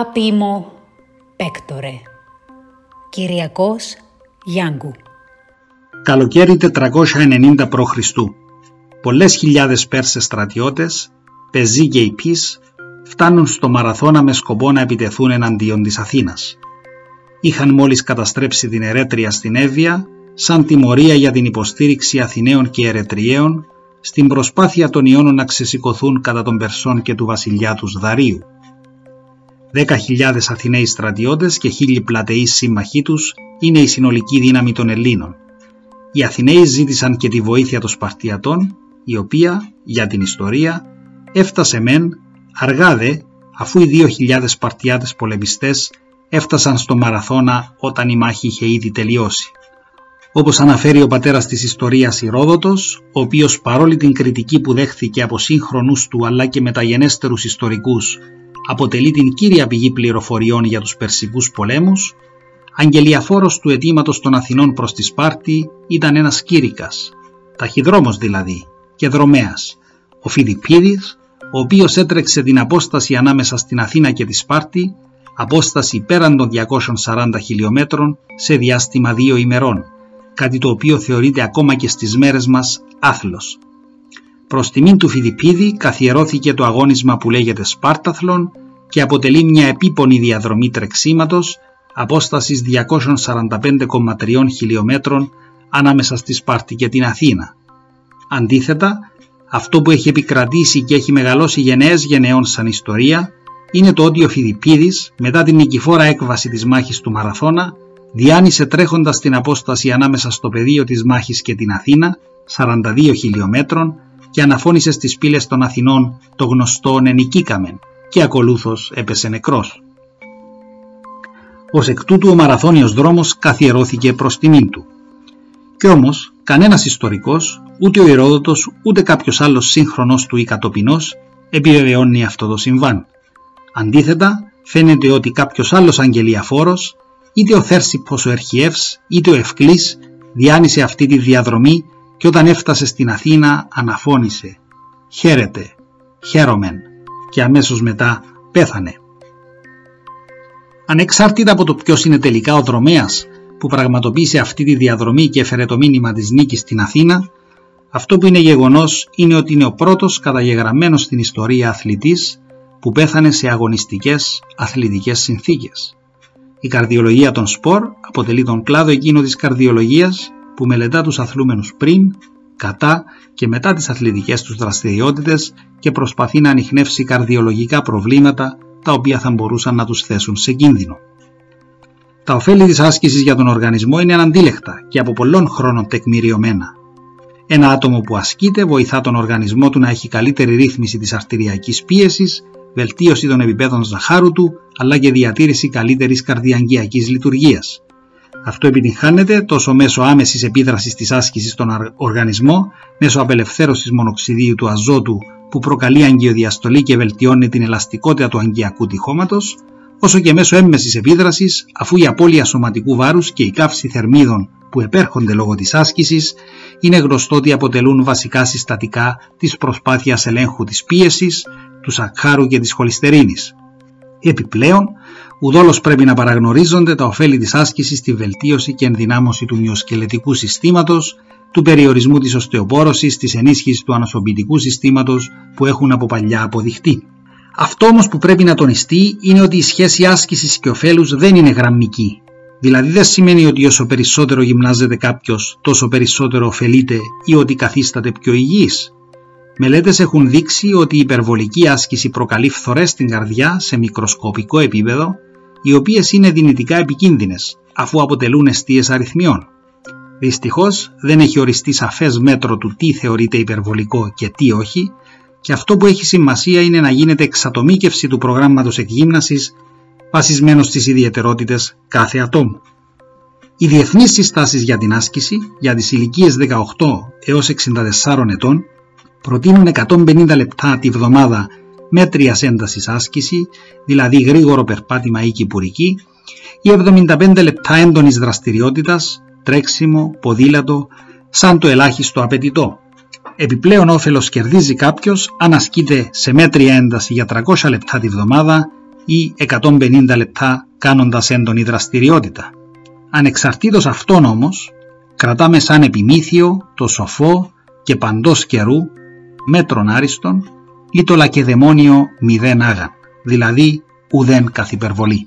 Άπιμο Πέκτορε Κυριακός Γιάνγκου Καλοκαίρι 490 π.Χ. Πολλές χιλιάδες Πέρσες στρατιώτες, πεζοί και υπείς, φτάνουν στο Μαραθώνα με σκοπό να επιτεθούν εναντίον της Αθήνας. Είχαν μόλις καταστρέψει την Ερέτρια στην Εύβοια σαν τιμωρία για την υποστήριξη Αθηναίων και Ερετριαίων στην προσπάθεια των Ιώνων να ξεσηκωθούν κατά των Περσών και του βασιλιά τους Δαρίου. Δέκα χιλιάδες Αθηναίοι στρατιώτες και χίλιοι πλατεοί σύμμαχοί τους είναι η συνολική δύναμη των Ελλήνων. Οι Αθηναίοι ζήτησαν και τη βοήθεια των Σπαρτιατών, η οποία, για την ιστορία, έφτασε μεν αργά δε, αφού οι δύο χιλιάδες Σπαρτιάτες πολεμιστές έφτασαν στο Μαραθώνα όταν η μάχη είχε ήδη τελειώσει. Όπως αναφέρει ο πατέρας της ιστορίας Ηρόδοτος, ο οποίος παρόλη την κριτική που δέχθηκε από σύγχρονους του αλλά και μεταγενέστερους ιστορικούς, αποτελεί την κύρια πηγή πληροφοριών για τους Περσικούς πολέμους, αγγελιαφόρος του αιτήματος των Αθηνών προς τη Σπάρτη ήταν ένας Κήρυκας, ταχυδρόμος δηλαδή και δρομέας, ο Φιδιπίδης, ο οποίος έτρεξε την απόσταση ανάμεσα στην Αθήνα και τη Σπάρτη, απόσταση πέραν των 240 χιλιόμετρων σε διάστημα δύο ημερών, κάτι το οποίο θεωρείται ακόμα και στις μέρες μας άθλος. Προς τιμήν του Φιδιπίδη καθιερώθηκε το αγώνισμα που λέγεται Σπάρταθλον και αποτελεί μια επίπονη διαδρομή τρεξίματος απόστασης 245,3 χιλιόμετρων ανάμεσα στη Σπάρτη και την Αθήνα. Αντίθετα, αυτό που έχει επικρατήσει και έχει μεγαλώσει γενναίες γενναιών σαν ιστορία είναι το ότι ο Φιδιπίδης μετά την νικηφόρα έκβαση της μάχης του Μαραθώνα διάνυσε τρέχοντας την απόσταση ανάμεσα στο πεδίο της μάχης και την Αθήνα 42 χιλιόμετρων και αναφώνησες στις πύλες των Αθηνών το γνωστό «Νενικήκαμεν» και ακολούθως έπεσε νεκρός. Ως εκ τούτου ο μαραθώνιος δρόμος καθιερώθηκε προς τιμήν του. Κι όμως κανένας ιστορικός, ούτε ο Ηρόδοτος, ούτε κάποιος άλλος σύγχρονος του ή κατοπινός επιβεβαιώνει αυτό το συμβάν. Αντίθετα, φαίνεται ότι κάποιος άλλος αγγελιαφόρος, είτε ο Θέρσιπος ο Ερχιεύς, είτε ο Ευκλής, διάνυσε αυτή τη διαδρομή και όταν έφτασε στην Αθήνα αναφώνησε «Χαίρετε, χαίρομεν» και αμέσως μετά πέθανε. Ανεξάρτητα από το ποιος είναι τελικά ο δρομέας που πραγματοποίησε αυτή τη διαδρομή και έφερε το μήνυμα της νίκης στην Αθήνα, αυτό που είναι γεγονός είναι ότι είναι ο πρώτος καταγεγραμμένος στην ιστορία αθλητής που πέθανε σε αγωνιστικές αθλητικές συνθήκες. Η καρδιολογία των σπορ αποτελεί τον κλάδο εκείνο της καρδιολογίας που μελετά τους αθλούμενους πριν, κατά και μετά τις αθλητικές τους δραστηριότητες και προσπαθεί να ανοιχνεύσει καρδιολογικά προβλήματα τα οποία θα μπορούσαν να τους θέσουν σε κίνδυνο. Τα ωφέλη της άσκησης για τον οργανισμό είναι αναντίλεκτα και από πολλών χρόνων τεκμηριωμένα. Ένα άτομο που ασκείται βοηθά τον οργανισμό του να έχει καλύτερη ρύθμιση της αρτηριακής πίεσης, βελτίωση των επιπέδων ζαχάρου του, αλλά και διατήρηση καλύτερης καρδιαγγειακής λειτουργίας. Αυτό επιτυγχάνεται τόσο μέσω άμεσης επίδρασης της άσκησης στον οργανισμό, μέσω απελευθέρωσης μονοξιδίου του αζότου που προκαλεί αγκαιοδιαστολή και βελτιώνει την ελαστικότητα του αγκιακού τυχώματος, όσο και μέσω έμμεσης επίδρασης αφού η απώλεια σωματικού βάρους και η καύση θερμίδων που επέρχονται λόγω της άσκησης είναι γνωστό ότι αποτελούν βασικά συστατικά της προσπάθειας ελέγχου της πίεσης, του σακχάρου και της χολυστερίνης. Επιπλέον, ουδόλως πρέπει να παραγνωρίζονται τα ωφέλη της άσκησης στη βελτίωση και ενδυνάμωση του μυοσκελετικού συστήματος, του περιορισμού της οστεοπόρωσης, της ενίσχυσης του ανοσοποιητικού συστήματος που έχουν από παλιά αποδειχτεί. Αυτό όμως που πρέπει να τονιστεί είναι ότι η σχέση άσκησης και ωφέλους δεν είναι γραμμική. Δηλαδή δεν σημαίνει ότι όσο περισσότερο γυμνάζεται κάποιος τόσο περισσότερο ωφελείται ή ότι καθίσταται πιο υγιής. Μελέτες έχουν δείξει ότι η υπερβολική άσκηση προκαλεί φθορές στην καρδιά σε μικροσκοπικό επίπεδο, οι οποίες είναι δυνητικά επικίνδυνες, αφού αποτελούν αιστείες αριθμιών. Δυστυχώς δεν έχει οριστεί σαφές μέτρο του τι θεωρείται υπερβολικό και τι όχι, και αυτό που έχει σημασία είναι να γίνεται εξατομίκευση του προγράμματος εκγύμνασης βασισμένος στις ιδιαιτερότητες κάθε ατόμου. Οι διεθνείς συστάσεις για την άσκηση για τις ηλικίες 18 έως 64 ετών προτείνουν 150 λεπτά τη βδομάδα μέτριας έντασης άσκηση, δηλαδή γρήγορο περπάτημα ή κυπουρική, ή 75 λεπτά έντονης δραστηριότητας, τρέξιμο, ποδήλατο, σαν το ελάχιστο απαιτητό. Επιπλέον όφελος κερδίζει κάποιος αν ασκείται σε μέτρια ένταση για 300 λεπτά τη βδομάδα ή 150 λεπτά κάνοντας έντονη δραστηριότητα. Ανεξαρτήτως αυτών όμως, κρατάμε σαν επιμήθειο το σοφό και παντός καιρού μέτρον άριστον ή το λακεδαιμόνιο μηδέν άγαν, δηλαδή ουδέν καθ' υπερβολή.